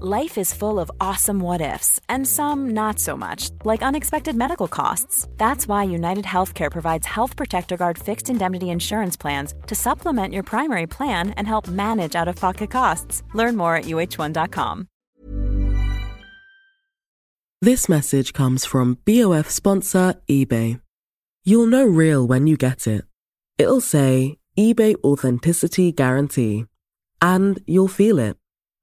Life is full of awesome what ifs, and some not so much, like unexpected medical costs. That's why United Healthcare provides Health Protector Guard fixed indemnity insurance plans to supplement your primary plan and help manage out of pocket costs. Learn more at uh1.com. This message comes from BOF sponsor eBay. You'll know real when you get it. It'll say eBay Authenticity Guarantee. And you'll feel it.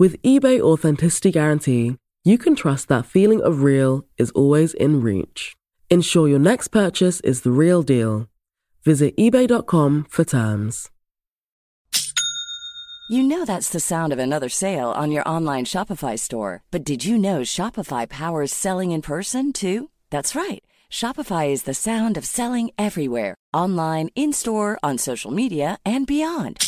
With eBay Authenticity Guarantee, you can trust that feeling of real is always in reach. Ensure your next purchase is the real deal. Visit eBay.com for terms. You know that's the sound of another sale on your online Shopify store. But did you know Shopify powers selling in person too? That's right. Shopify is the sound of selling everywhere online, in store, on social media, and beyond.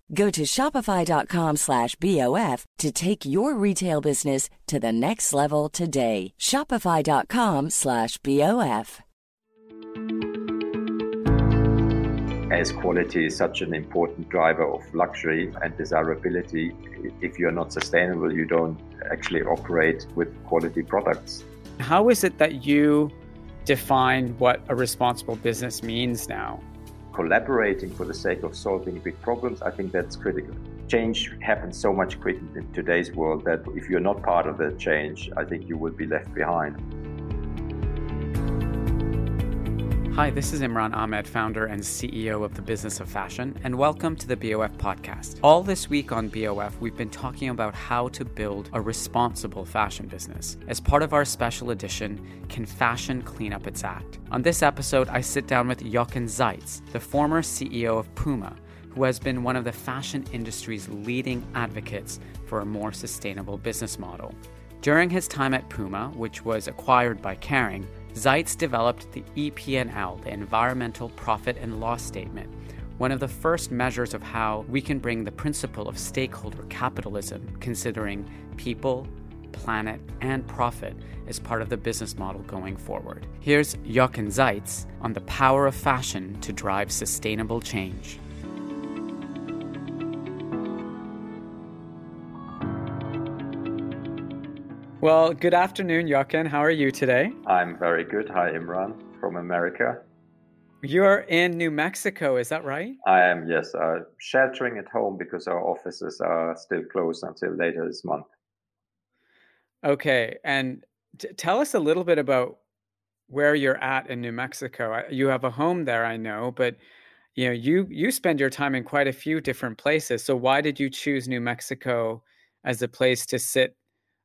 Go to shopify.com slash BOF to take your retail business to the next level today. Shopify.com slash BOF. As quality is such an important driver of luxury and desirability, if you're not sustainable, you don't actually operate with quality products. How is it that you define what a responsible business means now? Collaborating for the sake of solving big problems, I think that's critical. Change happens so much quicker in today's world that if you're not part of the change, I think you will be left behind. Hi, this is Imran Amed, founder and CEO of the Business of Fashion, and welcome to the BOF podcast. All this week on BOF, we've been talking about how to build a responsible fashion business. As part of our special edition, Can Fashion Clean Up Its Act? On this episode, I sit down with Jochen Zeitz, the former CEO of Puma, who has been one of the fashion industry's leading advocates for a more sustainable business model. During his time at Puma, which was acquired by Kering, Zeitz developed the EP&L, the Environmental Profit and Loss Statement, one of the first measures of how we can bring the principle of stakeholder capitalism, considering people, planet, and profit, as part of the business model going forward. Here's Jochen Zeitz on the power of fashion to drive sustainable change. Well, good afternoon, Jochen. How are you today? I'm very good. Hi, Imran from America. You're in New Mexico, is that right? I am, yes. Uh, sheltering at home because our offices are still closed until later this month. Okay. And t- tell us a little bit about where you're at in New Mexico. You have a home there, I know, but you know you you spend your time in quite a few different places. So why did you choose New Mexico as a place to sit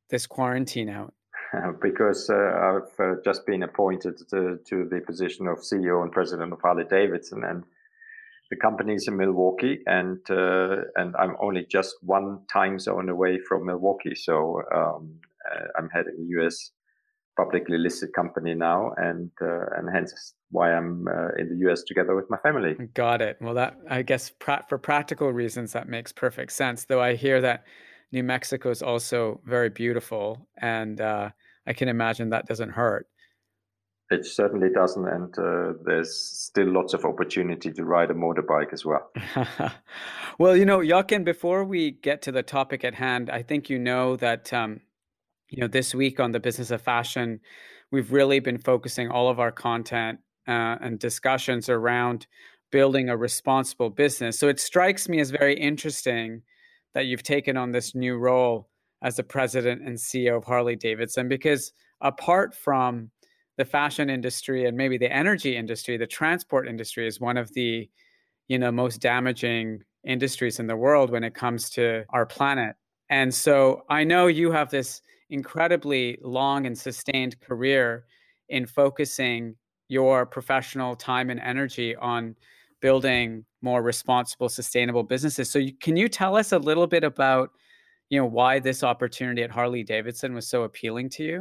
this quarantine out? because uh, I've uh, just been appointed to, to, the position of CEO and president of Harley Davidson, and the company is in Milwaukee, and uh, and I'm only just one time zone away from Milwaukee, so um, uh, I'm heading a U.S. publicly listed company now, and uh, and hence why I'm uh, in the U.S. together with my family. Got it. Well, that I guess pra- for practical reasons that makes perfect sense. Though I hear that New Mexico is also very beautiful, and uh, I can imagine that doesn't hurt. It certainly doesn't, and uh, there's still lots of opportunity to ride a motorbike as well. well, you know, Jochen, before we get to the topic at hand, I think you know that um, you know this week on the business of fashion, we've really been focusing all of our content uh, and discussions around building a responsible business. So it strikes me as very interesting that you've taken on this new role as the president and CEO of Harley Davidson because apart from the fashion industry and maybe the energy industry, the transport industry is one of the you know most damaging industries in the world when it comes to our planet. And so I know you have this incredibly long and sustained career in focusing your professional time and energy on building more responsible, sustainable businesses. So, you, can you tell us a little bit about, you know, why this opportunity at Harley Davidson was so appealing to you?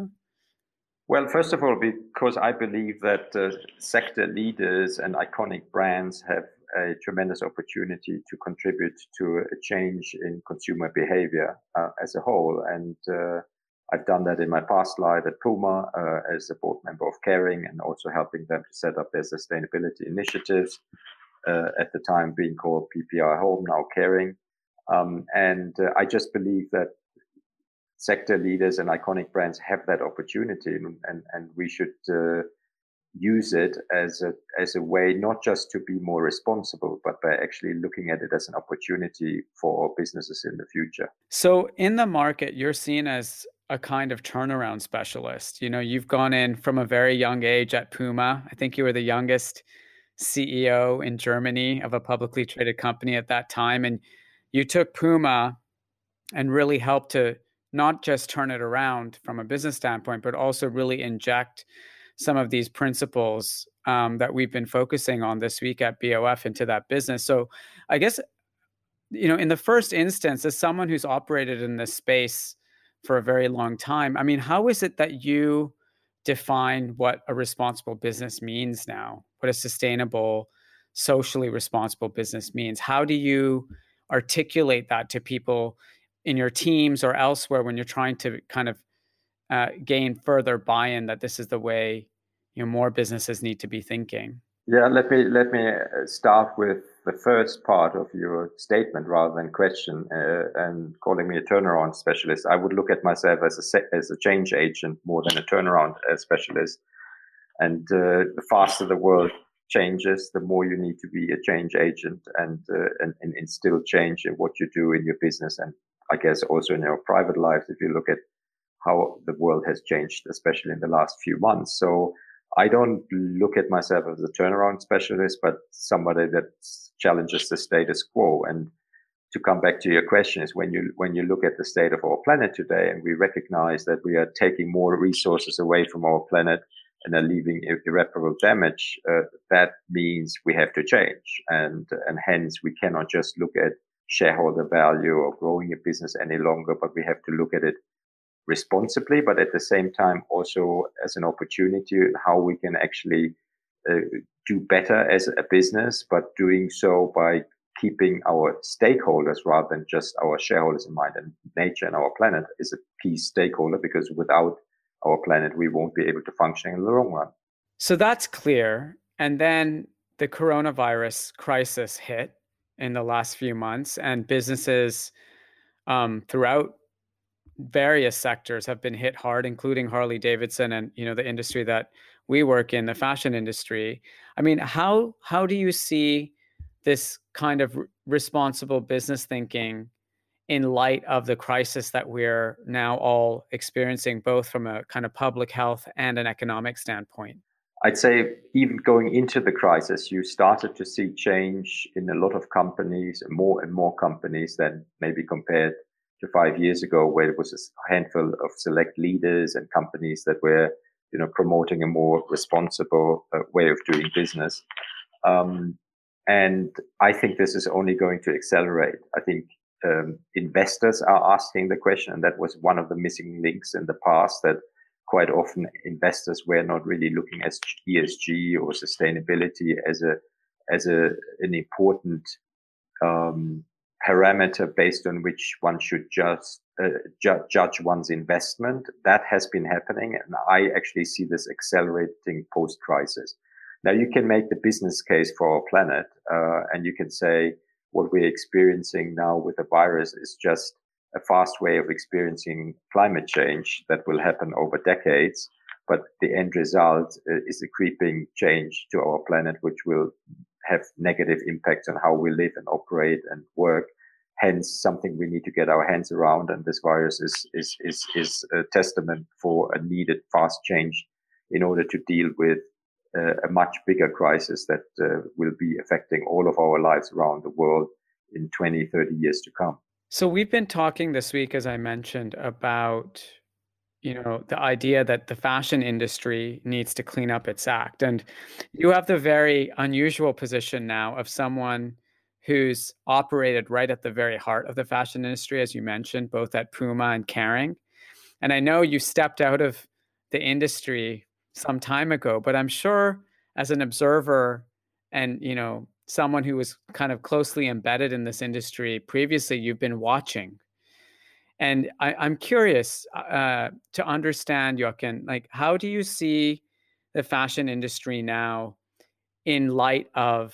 Well, first of all, because I believe that uh, sector leaders and iconic brands have a tremendous opportunity to contribute to a change in consumer behavior uh, as a whole. And uh, I've done that in my past life at Puma uh, as a board member of Kering and also helping them to set up their sustainability initiatives uh, at the time being called PPR Home, now Kering. Um, and uh, I just believe that sector leaders and iconic brands have that opportunity, and and, we should uh, use it as a as a way not just to be more responsible, but by actually looking at it as an opportunity for businesses in the future. So, in the market, you're seen as a kind of turnaround specialist. You know, you've gone in from a very young age at Puma. I think you were the youngest CEO in Germany of a publicly traded company at that time. And you took Puma and really helped to not just turn it around from a business standpoint, but also really inject some of these principles um, that we've been focusing on this week at BOF into that business. So I guess, you know, in the first instance, as someone who's operated in this space for a very long time, I mean, how is it that you define what a responsible business means now, what a sustainable, socially responsible business means. How do you articulate that to people in your teams or elsewhere when you're trying to kind of uh, gain further buy-in that this is the way you know more businesses need to be thinking? Yeah, let me let me uh, start with the first part of your statement rather than question uh, and calling me a turnaround specialist. I would look at myself as a as a change agent more than a turnaround uh, specialist. And uh, the faster the world changes, the more you need to be a change agent and, uh, and, and instill change in what you do in your business and I guess also in your private lives. If you look at how the world has changed, especially in the last few months, so I don't look at myself as a turnaround specialist, but somebody that challenges the status quo. And to come back to your question is when you when you look at the state of our planet today, and we recognize that we are taking more resources away from our planet and are leaving irreparable damage, uh, that means we have to change, and and hence we cannot just look at shareholder value or growing a business any longer, but we have to look at it responsibly, but at the same time also as an opportunity how we can actually uh, do better as a business, but doing so by keeping our stakeholders rather than just our shareholders in mind. And nature and our planet is a key stakeholder because without our planet, we won't be able to function in the long run. So that's clear. And then the coronavirus crisis hit in the last few months, and businesses um, throughout various sectors have been hit hard, including Harley Davidson and you know the industry that we work in, the fashion industry. I mean, how how do you see this kind of responsible business thinking in light of the crisis that we're now all experiencing, both from a kind of public health and an economic standpoint? I'd say even going into the crisis, you started to see change in a lot of companies, more and more companies than maybe compared to five years ago, where it was a handful of select leaders and companies that were, you know, promoting a more responsible uh, way of doing business. Um, and I think this is only going to accelerate. I think um, investors are asking the question, and that was one of the missing links in the past that quite often investors were not really looking at ESG or sustainability as a as a an important um, parameter based on which one should just uh, ju- judge one's investment. That has been happening, and I actually see this accelerating post crisis. Now you can make the business case for our planet, uh, and you can say what we're experiencing now with the virus is just a fast way of experiencing climate change that will happen over decades. But the end result uh, is a creeping change to our planet, which will have negative impacts on how we live and operate and work. Hence, something we need to get our hands around. And this virus is, is, is, is a testament for a needed fast change in order to deal with a much bigger crisis that uh, will be affecting all of our lives around the world in 20, 30 years to come. So we've been talking this week, as I mentioned, about you know the idea that the fashion industry needs to clean up its act, and you have the very unusual position now of someone who's operated right at the very heart of the fashion industry, as you mentioned, both at Puma and Kering. And I know you stepped out of the industry some time ago, but I'm sure as an observer and you know someone who was kind of closely embedded in this industry previously, you've been watching. And I, am curious uh, to understand, Jochen, like how do you see the fashion industry now in light of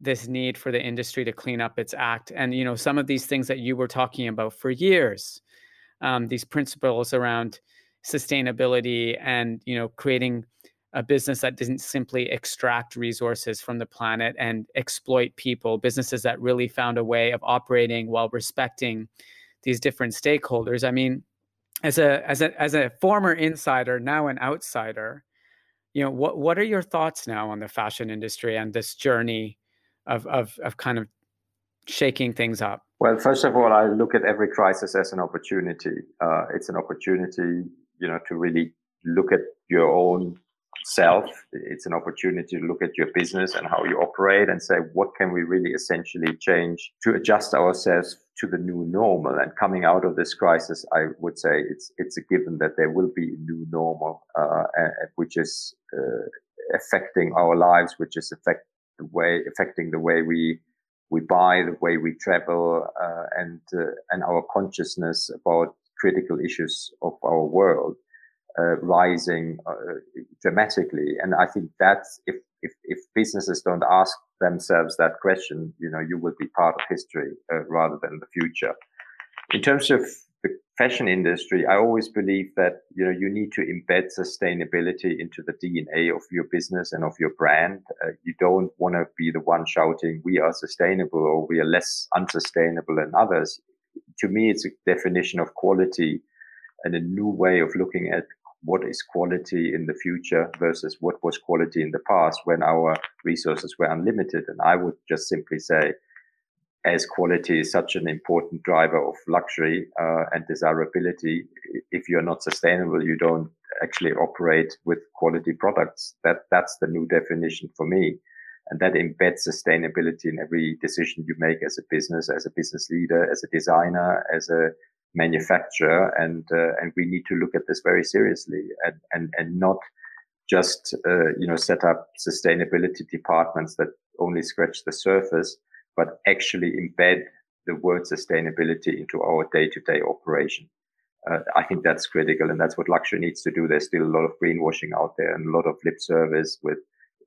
this need for the industry to clean up its act and you know some of these things that you were talking about for years um, these principles around sustainability and you know creating a business that doesn't simply extract resources from the planet and exploit people, businesses that really found a way of operating while respecting these different stakeholders. I mean, as a as a as a former insider, now an outsider, you know, what what are your thoughts now on the fashion industry and this journey of of of kind of shaking things up? Well, first of all, I look at every crisis as an opportunity. Uh, it's an opportunity, you know, to really look at your own self. It's an opportunity to look at your business and how you operate and say, what can we really essentially change to adjust ourselves to the new normal? And coming out of this crisis, I would say it's, it's a given that there will be a new normal, uh, which is, uh, affecting our lives, which is affect the way, affecting the way we, we buy, the way we travel, uh, and, uh, and our consciousness about critical issues of our world uh, rising uh, dramatically. And I think that if, if, if businesses don't ask themselves that question, you know, you will be part of history uh, rather than the future. In terms of the fashion industry, I always believe that, you know, you need to embed sustainability into the DNA of your business and of your brand. Uh, you don't want to be the one shouting, we are sustainable or we are less unsustainable than others. To me, it's a definition of quality and a new way of looking at what is quality in the future versus what was quality in the past when our resources were unlimited. And I would just simply say, as quality is such an important driver of luxury uh, and desirability, if you're not sustainable, you don't actually operate with quality products. That that's the new definition for me, and that embeds sustainability in every decision you make as a business, as a business leader, as a designer, as a manufacturer, and uh, and we need to look at this very seriously and and and not just uh, you know set up sustainability departments that only scratch the surface, but actually embed the word sustainability into our day-to-day operation. Uh, I think that's critical, and that's what luxury needs to do. There's still a lot of greenwashing out there and a lot of lip service with,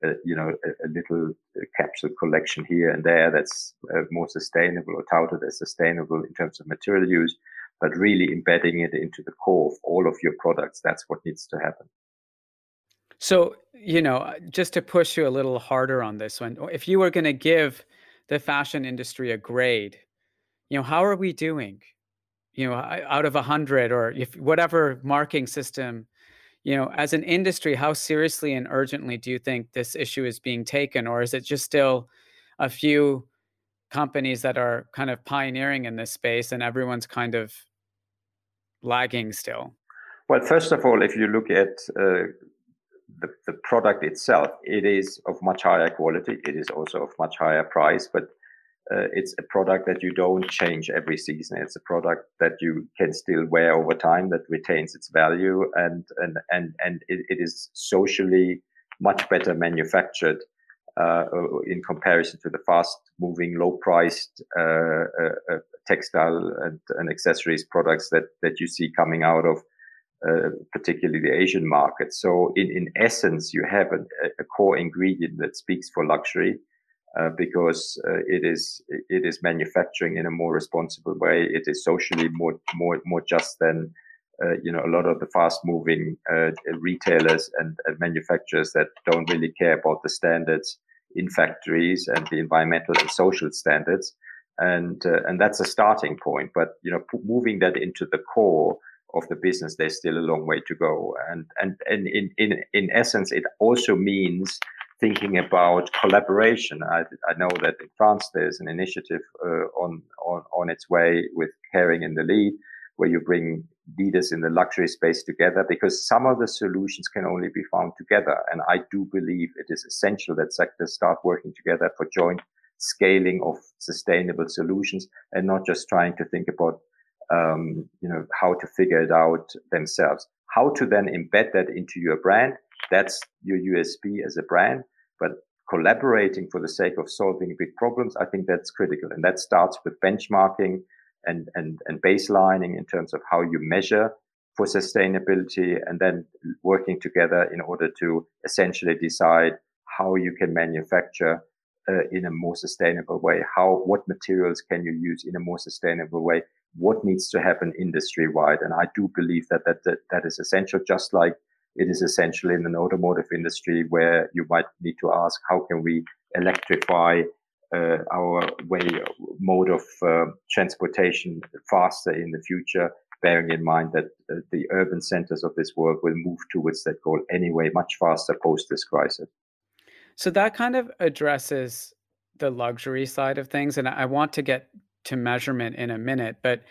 uh, you know, a, a little uh, capsule collection here and there that's uh, more sustainable or touted as sustainable in terms of material use but really embedding it into the core of all of your products. That's what needs to happen. So, you know, just to push you a little harder on this one, if you were going to give the fashion industry a grade, you know, how are we doing? you know, out of a hundred or if whatever marking system, you know, as an industry, how seriously and urgently do you think this issue is being taken, or is it just still a few companies that are kind of pioneering in this space and everyone's kind of lagging still? Well, first of all, if you look at uh, the, the product itself, it is of much higher quality. It is also of much higher price, but uh, it's a product that you don't change every season. It's a product that you can still wear over time that retains its value and and and and it, it is socially much better manufactured uh, in comparison to the fast moving, low priced uh, uh, uh, textile and, and accessories products that that you see coming out of uh, particularly the Asian market. So in, in essence, you have a, a core ingredient that speaks for luxury. Uh, because uh, it is it is manufacturing in a more responsible way. It is socially more more more just than uh, you know a lot of the fast moving uh, retailers and, and, manufacturers that don't really care about the standards in factories and the environmental and social standards. And uh, and that's a starting point. But you know, moving that into the core of the business, there's still a long way to go. And and and in in in essence, it also means thinking about collaboration. I, I know that in France there's an initiative uh, on, on on its way with Kering in the lead, where you bring leaders in the luxury space together because some of the solutions can only be found together. And I do believe it is essential that sectors start working together for joint scaling of sustainable solutions and not just trying to think about um, you know how to figure it out themselves. How to then embed that into your brand that's your USP as a brand. But collaborating for the sake of solving big problems, I think that's critical. And that starts with benchmarking and, and, and baselining in terms of how you measure for sustainability and then working together in order to essentially decide how you can manufacture uh, in a more sustainable way. How, what materials can you use in a more sustainable way? What needs to happen industry wide? And I do believe that, that, that, that is essential, just like it is essentially in an automotive industry where you might need to ask, how can we electrify uh, our way mode of uh, transportation faster in the future, bearing in mind that uh, the urban centers of this world will move towards that goal anyway, much faster post this crisis. So that kind of addresses the luxury side of things, and I want to get to measurement in a minute, but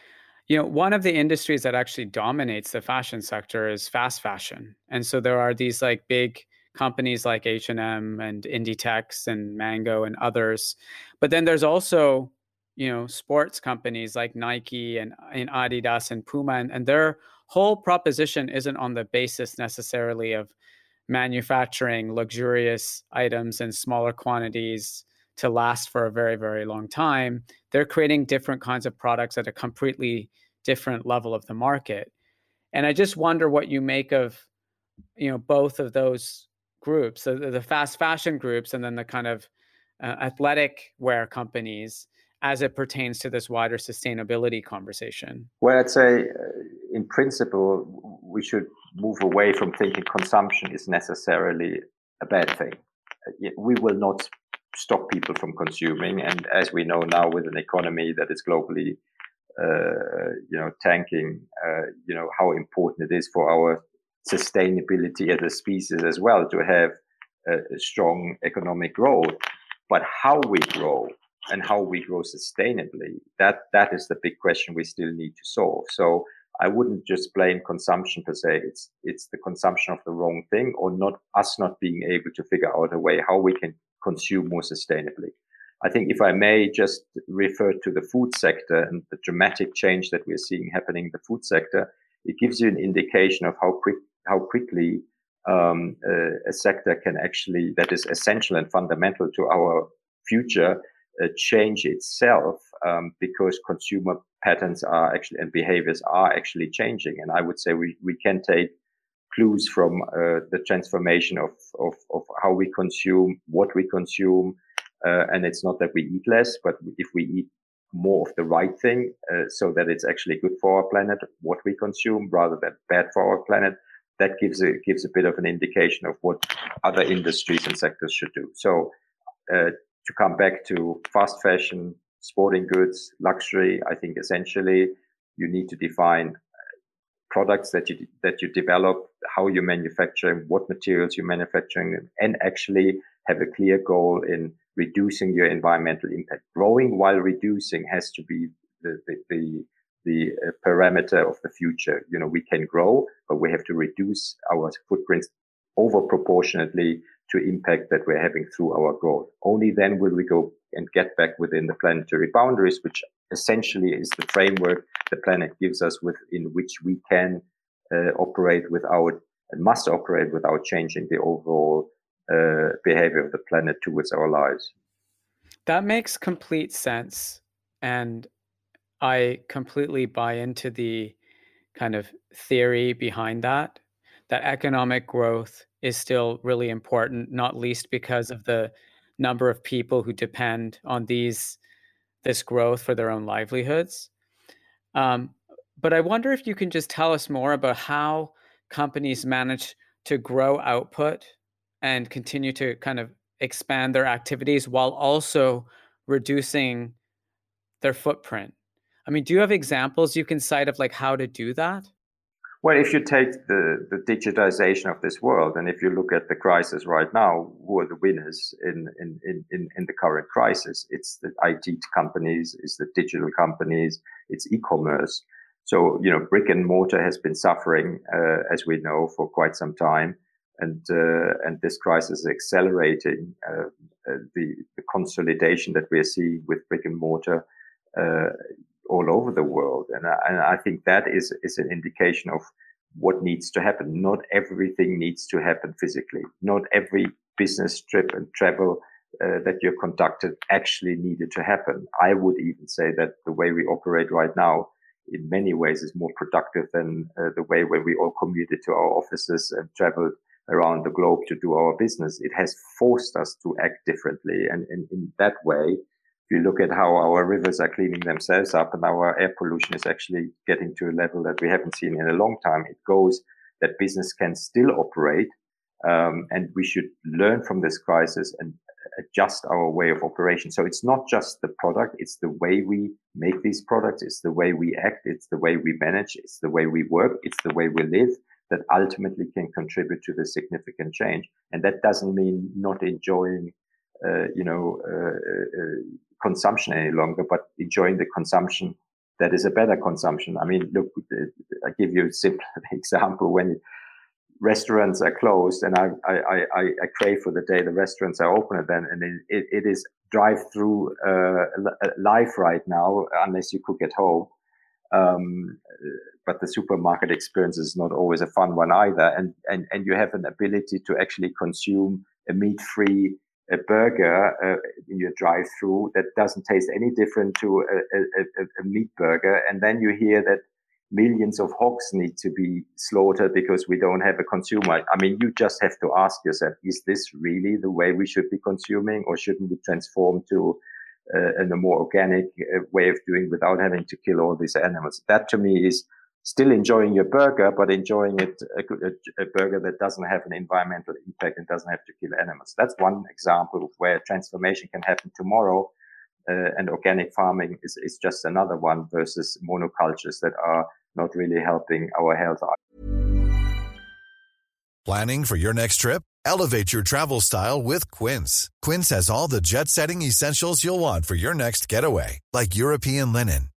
you know, one of the industries that actually dominates the fashion sector is fast fashion. And so there are these like big companies like H&M and Inditex and Mango and others. But then there's also, you know, sports companies like Nike and, and Adidas and Puma and, and their whole proposition isn't on the basis necessarily of manufacturing luxurious items in smaller quantities to last for a very very long time they're creating different kinds of products at a completely different level of the market. And i just wonder what you make of you know both of those groups the, the fast fashion groups and then the kind of uh, athletic wear companies as it pertains to this wider sustainability conversation. Well i'd say uh, in principle we should move away from thinking consumption is necessarily a bad thing. We will not stop people from consuming. And as we know now, with an economy that is globally, uh, you know, tanking, uh, you know, how important it is for our sustainability as a species as well to have a, a strong economic growth. But how we grow and how we grow sustainably, that that is the big question we still need to solve. So I wouldn't just blame consumption per se. It's it's the consumption of the wrong thing or not us not being able to figure out a way how we can consume more sustainably. I think if I may just refer to the food sector and the dramatic change that we're seeing happening in the food sector, it gives you an indication of how quick, how quickly um, uh, a sector can actually, that is essential and fundamental to our future, uh, change itself um, because consumer patterns are actually and behaviors are actually changing. And I would say we, we can take clues from uh, the transformation of, of, of how we consume, what we consume. Uh, and it's not that we eat less, but if we eat more of the right thing, uh, so that it's actually good for our planet, what we consume rather than bad for our planet, that gives a, gives a bit of an indication of what other industries and sectors should do. So, uh, to come back to fast fashion, sporting goods, luxury, I think essentially You need to define products that you that you develop, how you manufacture, what materials you're manufacturing, and actually have a clear goal in reducing your environmental impact. Growing while reducing has to be the the, the the uh, parameter of the future. You know, we can grow, but we have to reduce our footprints over proportionately to impact that we're having through our growth. Only then will we go and get back within the planetary boundaries, which essentially is the framework the planet gives us within which we can uh, operate without and must operate without changing the overall uh, behavior of the planet towards our lives. That makes complete sense. And I completely buy into the kind of theory behind that, that economic growth is still really important, not least because of the number of people who depend on these this growth for their own livelihoods. Um, but I wonder if you can just tell us more about how companies manage to grow output and continue to kind of expand their activities while also reducing their footprint. I mean, do you have examples you can cite of like how to do that? Well, if you take the, the digitization of this world, and if you look at the crisis right now, who are the winners in, in, in, in the current crisis? It's the IT companies, it's the digital companies, it's e-commerce. So, you know, brick and mortar has been suffering, uh, as we know, for quite some time. And, uh, and this crisis is accelerating, uh, uh the, the consolidation that we're seeing with brick and mortar, uh, all over the world. And I, and I think that is, is an indication of what needs to happen. Not everything needs to happen physically. Not every business trip and travel uh, that you're conducted actually needed to happen. I would even say that the way we operate right now in many ways is more productive than uh, the way where we all commuted to our offices and traveled around the globe to do our business. It has forced us to act differently. And, and in that way, if you look at how our rivers are cleaning themselves up and our air pollution is actually getting to a level that we haven't seen in a long time, it goes that business can still operate. Um, and we should learn from this crisis and adjust our way of operation. So it's not just the product. It's the way we make these products. It's the way we act. It's the way we manage. It's the way we work. It's the way we live that ultimately can contribute to the significant change. And that doesn't mean not enjoying, uh, you know, uh, uh, consumption any longer, but enjoying the consumption that is a better consumption. I mean, look, I give you a simple example when restaurants are closed and I, I, I, I crave for the day the restaurants are open again and it, it is drive through uh, life right now unless you cook at home. Um, but the supermarket experience is not always a fun one either. And, and, and you have an ability to actually consume a meat free a burger uh, in your drive through that doesn't taste any different to a, a, a, meat burger. And then you hear that millions of hogs need to be slaughtered because we don't have a consumer. I mean, you just have to ask yourself, is this really the way we should be consuming or shouldn't we transform to uh, a more organic uh, way of doing without having to kill all these animals? That to me is still enjoying your burger, but enjoying it a, a, a, burger that doesn't have an environmental impact and doesn't have to kill animals. That's one example of where transformation can happen tomorrow. Uh, and organic farming is, is just another one versus monocultures that are not really helping our health. Planning for your next trip? Elevate your travel style with Quince. Quince has all the jet setting essentials you'll want for your next getaway, like European linen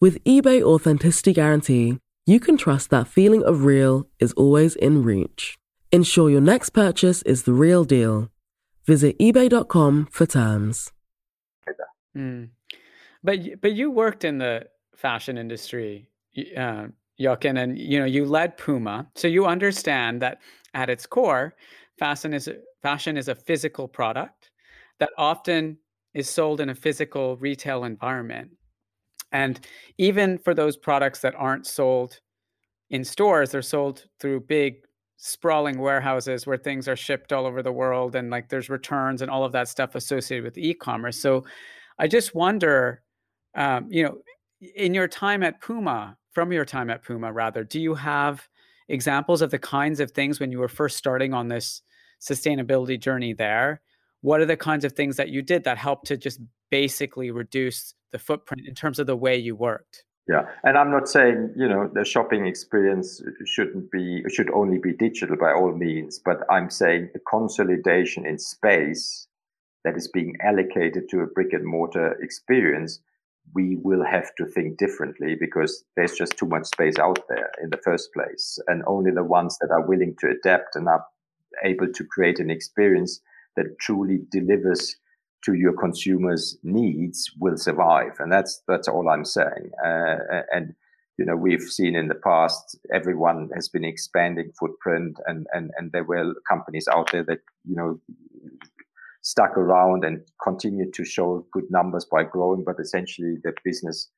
With eBay Authenticity Guarantee, you can trust that feeling of real is always in reach. Ensure your next purchase is the real deal. Visit eBay.com for terms. Mm. But but you worked in the fashion industry, uh, Jochen, and you know you led Puma, so you understand that at its core, fashion is fashion is a physical product that often is sold in a physical retail environment. And even for those products that aren't sold in stores, they're sold through big sprawling warehouses where things are shipped all over the world and like there's returns and all of that stuff associated with e-commerce. So I just wonder, um, you know, in your time at Puma, from your time at Puma, rather, do you have examples of the kinds of things when you were first starting on this sustainability journey there? What are the kinds of things that you did that helped to just basically reduce the footprint in terms of the way you worked. Yeah, and I'm not saying you know the shopping experience uh, shouldn't be should only be digital by all means, but I'm saying the consolidation in space that is being allocated to a brick and mortar experience, we will have to think differently because there's just too much space out there in the first place, and only the ones that are willing to adapt and are able to create an experience that truly delivers to your consumers' needs will survive, and that's that's all I'm saying. Uh, and you know, we've seen in the past everyone has been expanding footprint, and and and there were companies out there that you know stuck around and continued to show good numbers by growing, but essentially the business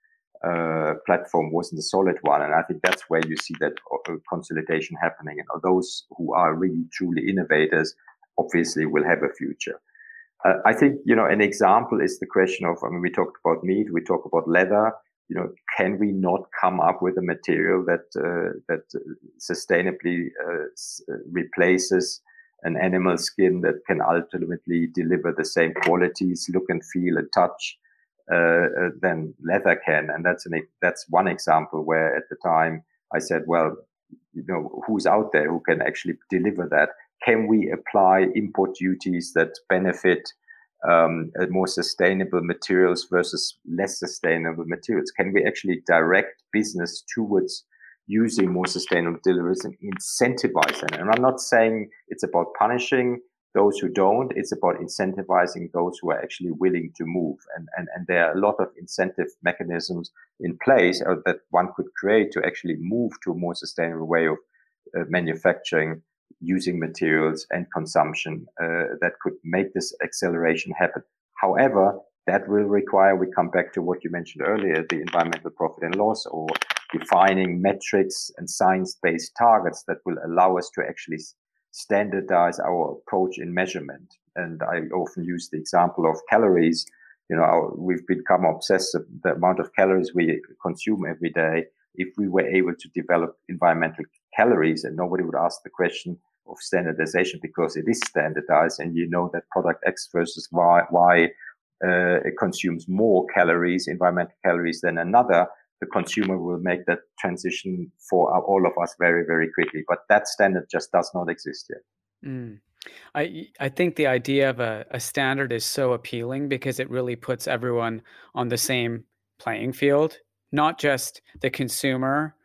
uh, platform wasn't a solid one. And I think that's where you see that uh, consolidation happening. And those who are really truly innovators obviously will have a future. Uh, I think, you know, an example is the question of, I mean, we talked about meat, we talk about leather. You know, can we not come up with a material that, uh, that sustainably uh, replaces an animal skin that can ultimately deliver the same qualities, look and feel and touch, uh, uh, than leather can? And that's an, that's one example where at the time I said, well, you know, who's out there who can actually deliver that? Can we apply import duties that benefit um, more sustainable materials versus less sustainable materials? Can we actually direct business towards using more sustainable deliveries and incentivize them? And I'm not saying it's about punishing those who don't. It's about incentivizing those who are actually willing to move. And, and, and there are a lot of incentive mechanisms in place uh, that one could create to actually move to a more sustainable way of uh, manufacturing using materials and consumption uh, that could make this acceleration happen. However, that will require, we come back to what you mentioned earlier, the environmental profit and loss or defining metrics and science-based targets that will allow us to actually standardize our approach in measurement. And I often use the example of calories. You know, we've become obsessed with the amount of calories we consume every day. If we were able to develop environmental calories and nobody would ask the question of standardization because it is standardized and you know that product X versus Y, y uh, it consumes more calories, environmental calories than another. the consumer will make that transition for all of us very, very quickly. But that standard just does not exist yet. Mm. I I think the idea of a, a standard is so appealing because it really puts everyone on the same playing field, not just the consumer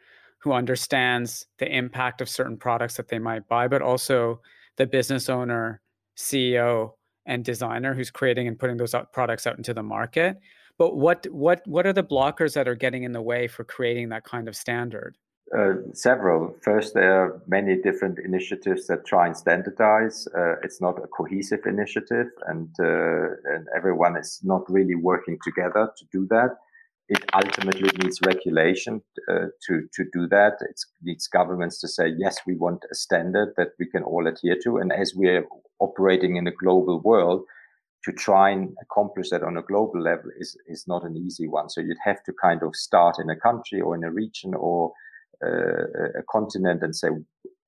who understands the impact of certain products that they might buy, but also the business owner, CEO, and designer who's creating and putting those products out into the market. But what what what are the blockers that are getting in the way for creating that kind of standard? Uh, several. First, there are many different initiatives that try and standardize. Uh, it's not a cohesive initiative, and uh, and everyone is not really working together to do that. It ultimately needs regulation uh, to to do that. It needs governments to say yes, we want a standard that we can all adhere to, and as we are operating in a global world, to try and accomplish that on a global level is is not an easy one. So you'd have to kind of start in a country or in a region or uh, a continent and say,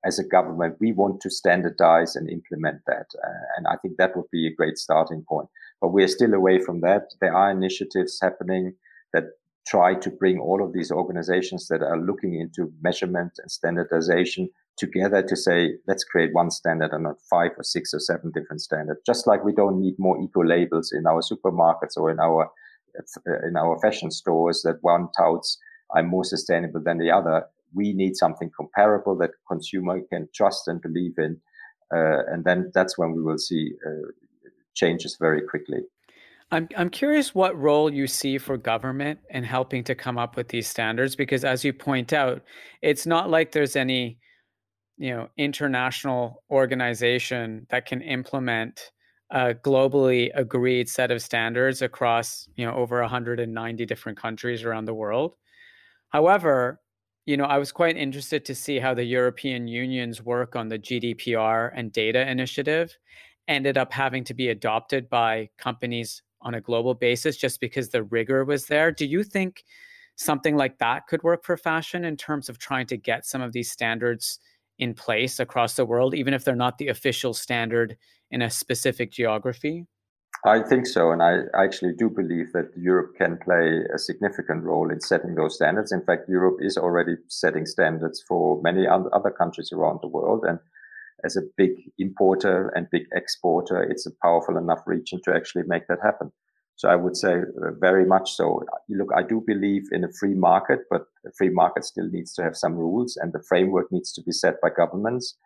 as a government, we want to standardize and implement that. Uh, and I think that would be a great starting point. But we're still away from that. There are initiatives happening that try to bring all of these organizations that are looking into measurement and standardization together to say, let's create one standard and not five or six or seven different standards. Just like we don't need more eco labels in our supermarkets or in our in our fashion stores that one touts I'm more sustainable than the other we need something comparable that consumer can trust and believe in. Uh, and then that's when we will see uh, changes very quickly. I'm, I'm curious what role you see for government in helping to come up with these standards because as you point out it's not like there's any you know international organization that can implement a globally agreed set of standards across you know over 190 different countries around the world. However you know, I was quite interested to see how the European Union's work on the GDPR and data initiative ended up having to be adopted by companies on a global basis just because the rigor was there. Do you think something like that could work for fashion in terms of trying to get some of these standards in place across the world, even if they're not the official standard in a specific geography? I think so. And I actually do believe that Europe can play a significant role in setting those standards. In fact, Europe is already setting standards for many other countries around the world. And as a big importer and big exporter, it's a powerful enough region to actually make that happen. So I would say uh, very much so. Look, I do believe in a free market, but a free market still needs to have some rules and the framework needs to be set by governments.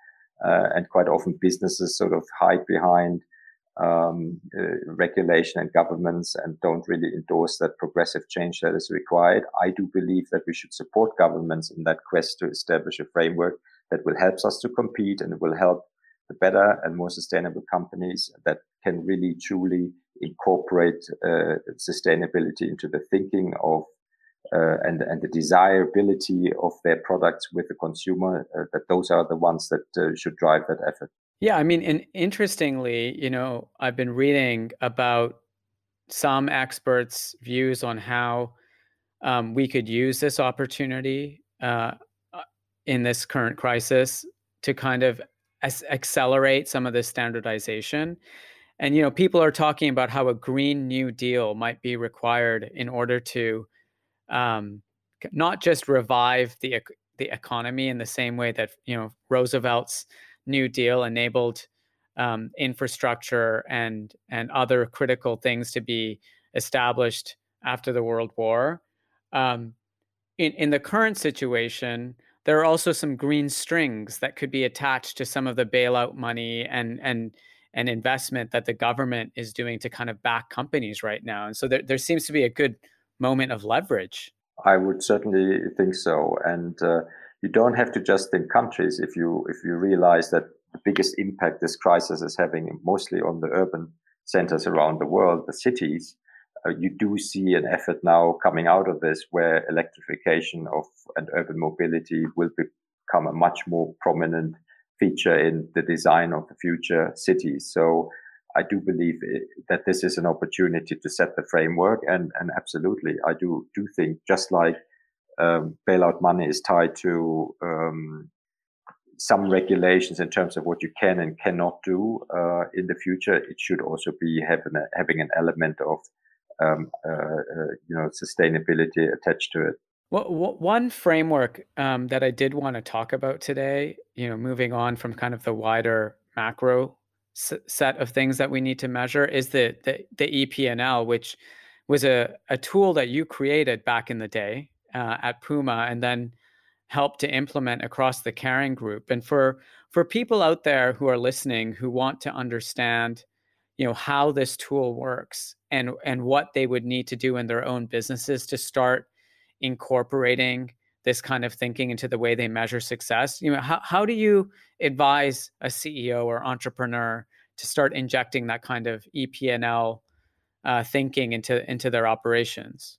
Uh, and quite often businesses sort of hide behind um, uh, regulation and governments and don't really endorse that progressive change that is required. I do believe that we should support governments in that quest to establish a framework that will help us to compete and it will help the better and more sustainable companies that can really truly incorporate uh, sustainability into the thinking of uh, and and the desirability of their products with the consumer. Uh, that those are the ones that uh, should drive that effort. Yeah, I mean, and interestingly, you know, I've been reading about some experts' views on how um, we could use this opportunity uh, in this current crisis to kind of as- accelerate some of this standardization. And you know, people are talking about how a green new deal might be required in order to um, not just revive the the economy in the same way that you know Roosevelt's New Deal enabled um, infrastructure and and other critical things to be established after the World War. Um, in in the current situation, there are also some green strings that could be attached to some of the bailout money and and and investment that the government is doing to kind of back companies right now. And so there, there seems to be a good moment of leverage. I would certainly think so. And uh, you don't have to just think countries if you if you realize that the biggest impact this crisis is having mostly on the urban centers around the world, the cities. Uh, you do see an effort now coming out of this where electrification of and urban mobility will become a much more prominent feature in the design of the future cities. So I do believe that this is an opportunity to set the framework and, and absolutely, I do, do think just like um, bailout money is tied to um, some regulations in terms of what you can and cannot do uh, in the future. It should also be having a, having an element of um, uh, uh, you know sustainability attached to it. Well, one framework um, that I did want to talk about today, you know, moving on from kind of the wider macro s- set of things that we need to measure, is the the, the EP&L, which was a, a tool that you created back in the day uh, at Puma, and then helped to implement across the Kering Group. And for for people out there who are listening who want to understand, you know, how this tool works and and what they would need to do in their own businesses to start incorporating this kind of thinking into the way they measure success. You know how, how do you advise a ceo or entrepreneur to start injecting that kind of EP&L uh, thinking into into their operations?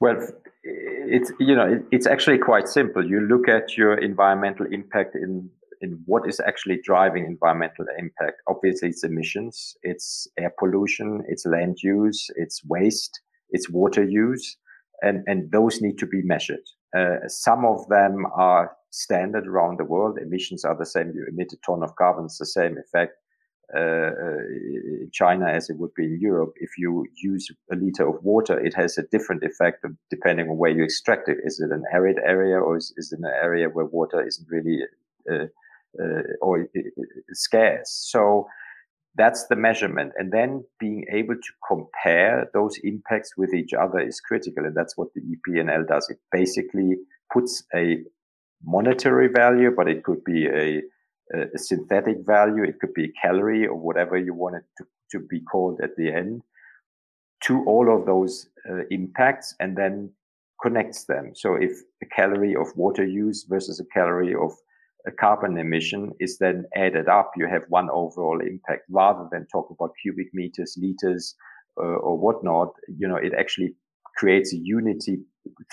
Well it's you know it's actually quite simple. You look at your environmental impact in in what is actually driving environmental impact obviously it's emissions it's air pollution it's land use it's waste it's water use and, and those need to be measured. Uh, some of them are standard around the world. Emissions are the same. You emit a ton of carbon, it's the same effect uh, uh, in China as it would be in Europe. If you use a liter of water, it has a different effect depending on where you extract it. Is it an arid area or is, is it an area where water isn't really uh, Uh, or uh, uh, scarce? So that's the measurement. And then being able to compare those impacts with each other is critical. And that's what the EP&L does. It basically puts a monetary value, but it could be a, a synthetic value. It could be a calorie or whatever you want it to, to be called at the end to all of those uh, impacts and then connects them. So if a calorie of water use versus a calorie of carbon emission is then added up, you have one overall impact rather than talk about cubic meters, liters, uh, or whatnot. You know, it actually creates a unity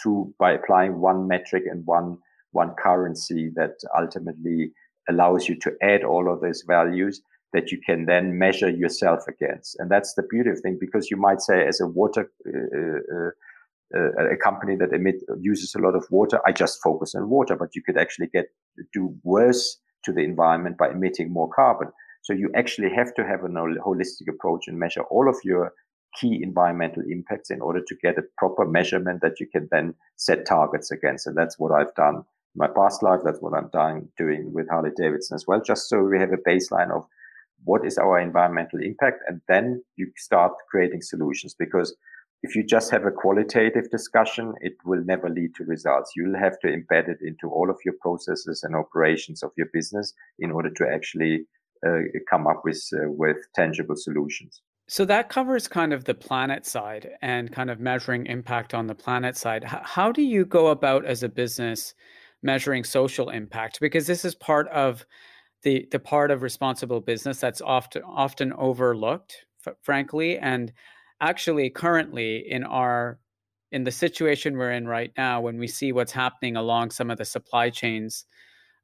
through by applying one metric and one one currency that ultimately allows you to add all of those values that you can then measure yourself against. And that's the beautiful thing because you might say as a water uh, uh, uh, a company that emit uses a lot of water, I just focus on water, but you could actually get do worse to the environment by emitting more carbon. So you actually have to have a holistic approach and measure all of your key environmental impacts in order to get a proper measurement that you can then set targets against. And that's what I've done in my past life. That's what I'm doing, doing with Harley Davidson as well, just so we have a baseline of what is our environmental impact. And then you start creating solutions because if you just have a qualitative discussion, it will never lead to results. You'll have to embed it into all of your processes and operations of your business in order to actually uh, come up with uh, with tangible solutions. So that covers kind of the planet side and kind of measuring impact on the planet side. H- how do you go about as a business measuring social impact? Because this is part of the the part of responsible business that's often often overlooked, f- frankly, and actually currently in our in the situation we're in right now when we see what's happening along some of the supply chains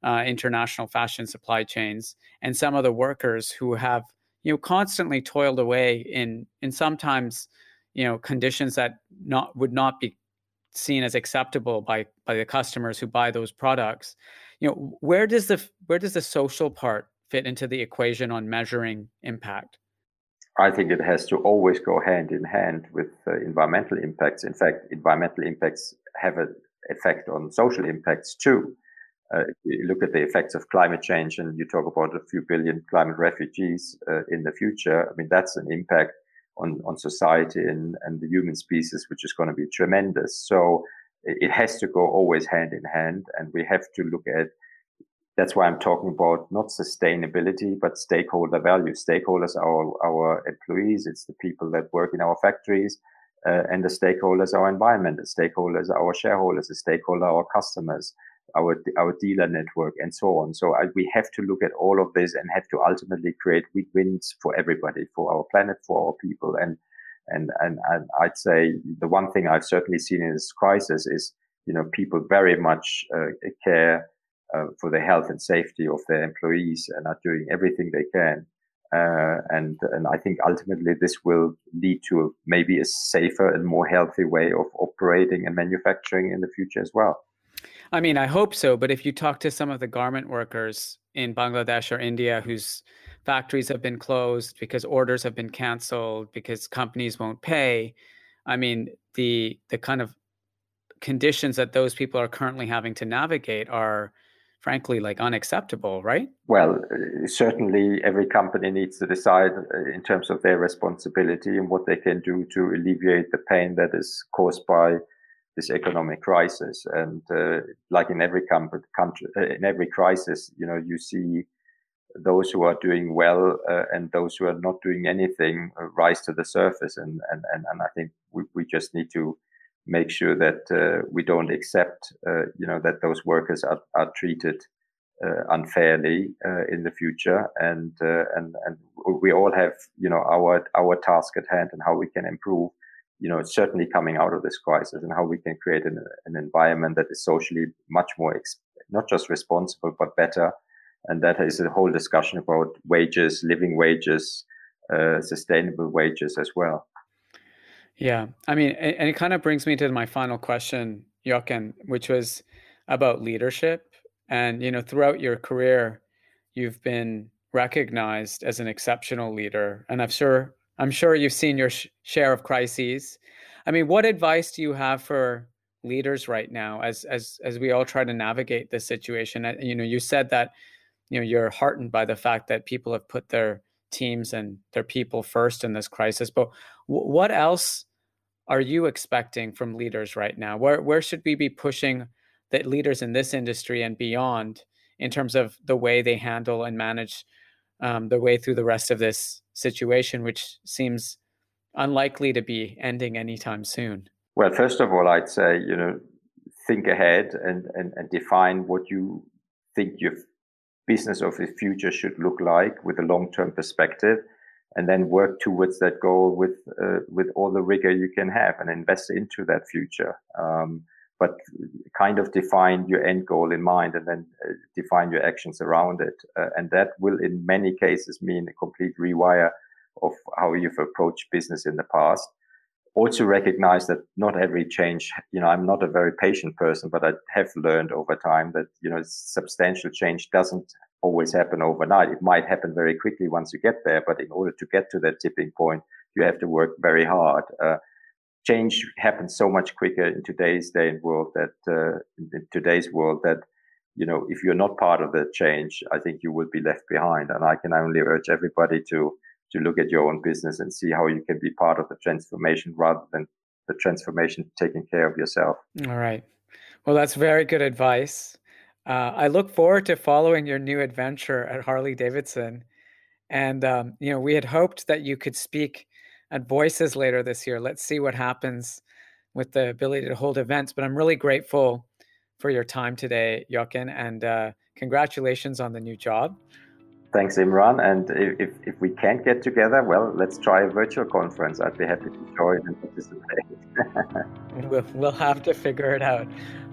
uh, international fashion supply chains and some of the workers who have you know constantly toiled away in in sometimes you know conditions that not would not be seen as acceptable by by the customers who buy those products you know where does the where does the social part fit into the equation on measuring impact I think it has to always go hand in hand with uh, environmental impacts. In fact, environmental impacts have an effect on social impacts too. Uh, you look at the effects of climate change and you talk about a few billion climate refugees uh, in the future, I mean, that's an impact on, on society and, and the human species, which is going to be tremendous. So it has to go always hand in hand. And we have to look at that's why I'm talking about not sustainability, but stakeholder value. Stakeholders are our, our employees. It's the people that work in our factories. Uh, and the stakeholders our environment. The stakeholders our shareholders. The stakeholder our customers, our, our dealer network and so on. So I, we have to look at all of this and have to ultimately create win-wins for everybody, for our planet, for our people. And, and, and, and I'd say the one thing I've certainly seen in this crisis is, you know, people very much uh, care uh, for the health and safety of their employees and are doing everything they can. Uh, and and I think ultimately this will lead to maybe a safer and more healthy way of operating and manufacturing in the future as well. I mean, I hope so. But if you talk to some of the garment workers in Bangladesh or India whose factories have been closed because orders have been canceled because companies won't pay, I mean, the the kind of conditions that those people are currently having to navigate are frankly like unacceptable right? Well uh, certainly every company needs to decide uh, in terms of their responsibility and what they can do to alleviate the pain that is caused by this economic crisis. And uh, like in every country uh, in every crisis you know you see those who are doing well uh, and those who are not doing anything rise to the surface. And and and, and i think we, we just need to make sure that uh, we don't accept, uh, you know, that those workers are, are treated uh, unfairly in the future. And and and we all have, you know, our our task at hand and how we can improve. You know, certainly coming out of this crisis and how we can create an, an environment that is socially much more ex- not just responsible but better. And that is a whole discussion about wages, living wages, uh, sustainable wages as well. Yeah. I mean, and it kind of brings me to my final question, Jochen, which was about leadership. And, you know, throughout your career, you've been recognized as an exceptional leader. And I'm sure, I'm sure you've seen your sh- share of crises. I mean, what advice do you have for leaders right now as, as, as we all try to navigate this situation? You know, you said that, you know, you're heartened by the fact that people have put their teams and their people first in this crisis. But w- what else are you expecting from leaders right now? Where where should we be pushing the leaders in this industry and beyond in terms of the way they handle and manage um, the way through the rest of this situation, which seems unlikely to be ending anytime soon? Well, first of all, I'd say you know think ahead and and, and define what you think your business of the future should look like with a long term perspective and then work towards that goal with uh, with all the rigor you can have and invest into that future. Um, but kind of define your end goal in mind and then uh, define your actions around it. Uh, and that will, in many cases, mean a complete rewire of how you've approached business in the past. Also recognize that not every change, you know, I'm not a very patient person, but I have learned over time that, you know, substantial change doesn't always happen overnight. It might happen very quickly once you get there, but in order to get to that tipping point, you have to work very hard. Uh, change happens so much quicker in today's day and world that uh, in today's world that you know if you're not part of the change, I think you will be left behind. And I can only urge everybody to to look at your own business and see how you can be part of the transformation rather than the transformation taking care of yourself. All right. Well, that's very good advice. Uh, I look forward to following your new adventure at Harley Davidson. And, um, you know, we had hoped that you could speak at Voices later this year. Let's see what happens with the ability to hold events. But I'm really grateful for your time today, Jochen, and uh, congratulations on the new job. Thanks, Imran. And if, if we can't get together, well, let's try a virtual conference. I'd be happy to join and participate. we'll, we'll have to figure it out.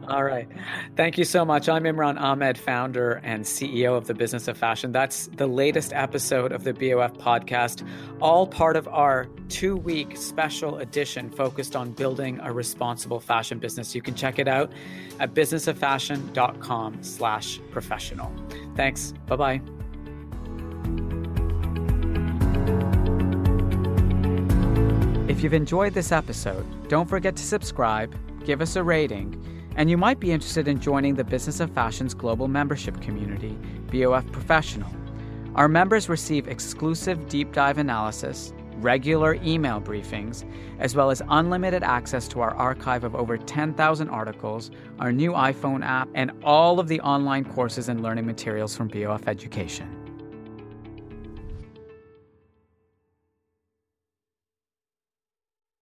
All right. Thank you so much. I'm Imran Amed, founder and CEO of the Business of Fashion. That's the latest episode of the BOF podcast, all part of our two week special edition focused on building a responsible fashion business. You can check it out at businessoffashion.com slash professional. Thanks. Bye bye. If you've enjoyed this episode, don't forget to subscribe, give us a rating, and you might be interested in joining the Business of Fashion's global membership community, BOF Professional. Our members receive exclusive deep dive analysis, regular email briefings, as well as unlimited access to our archive of over 10,000 articles, our new iPhone app, and all of the online courses and learning materials from BOF Education.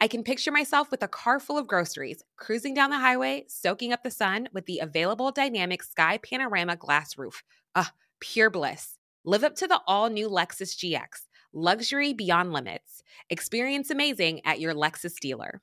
I can picture myself with a car full of groceries, cruising down the highway, soaking up the sun with the available dynamic sky panorama glass roof. Ah, pure bliss. Live up to the all new Lexus GX, luxury beyond limits. Experience amazing at your Lexus dealer.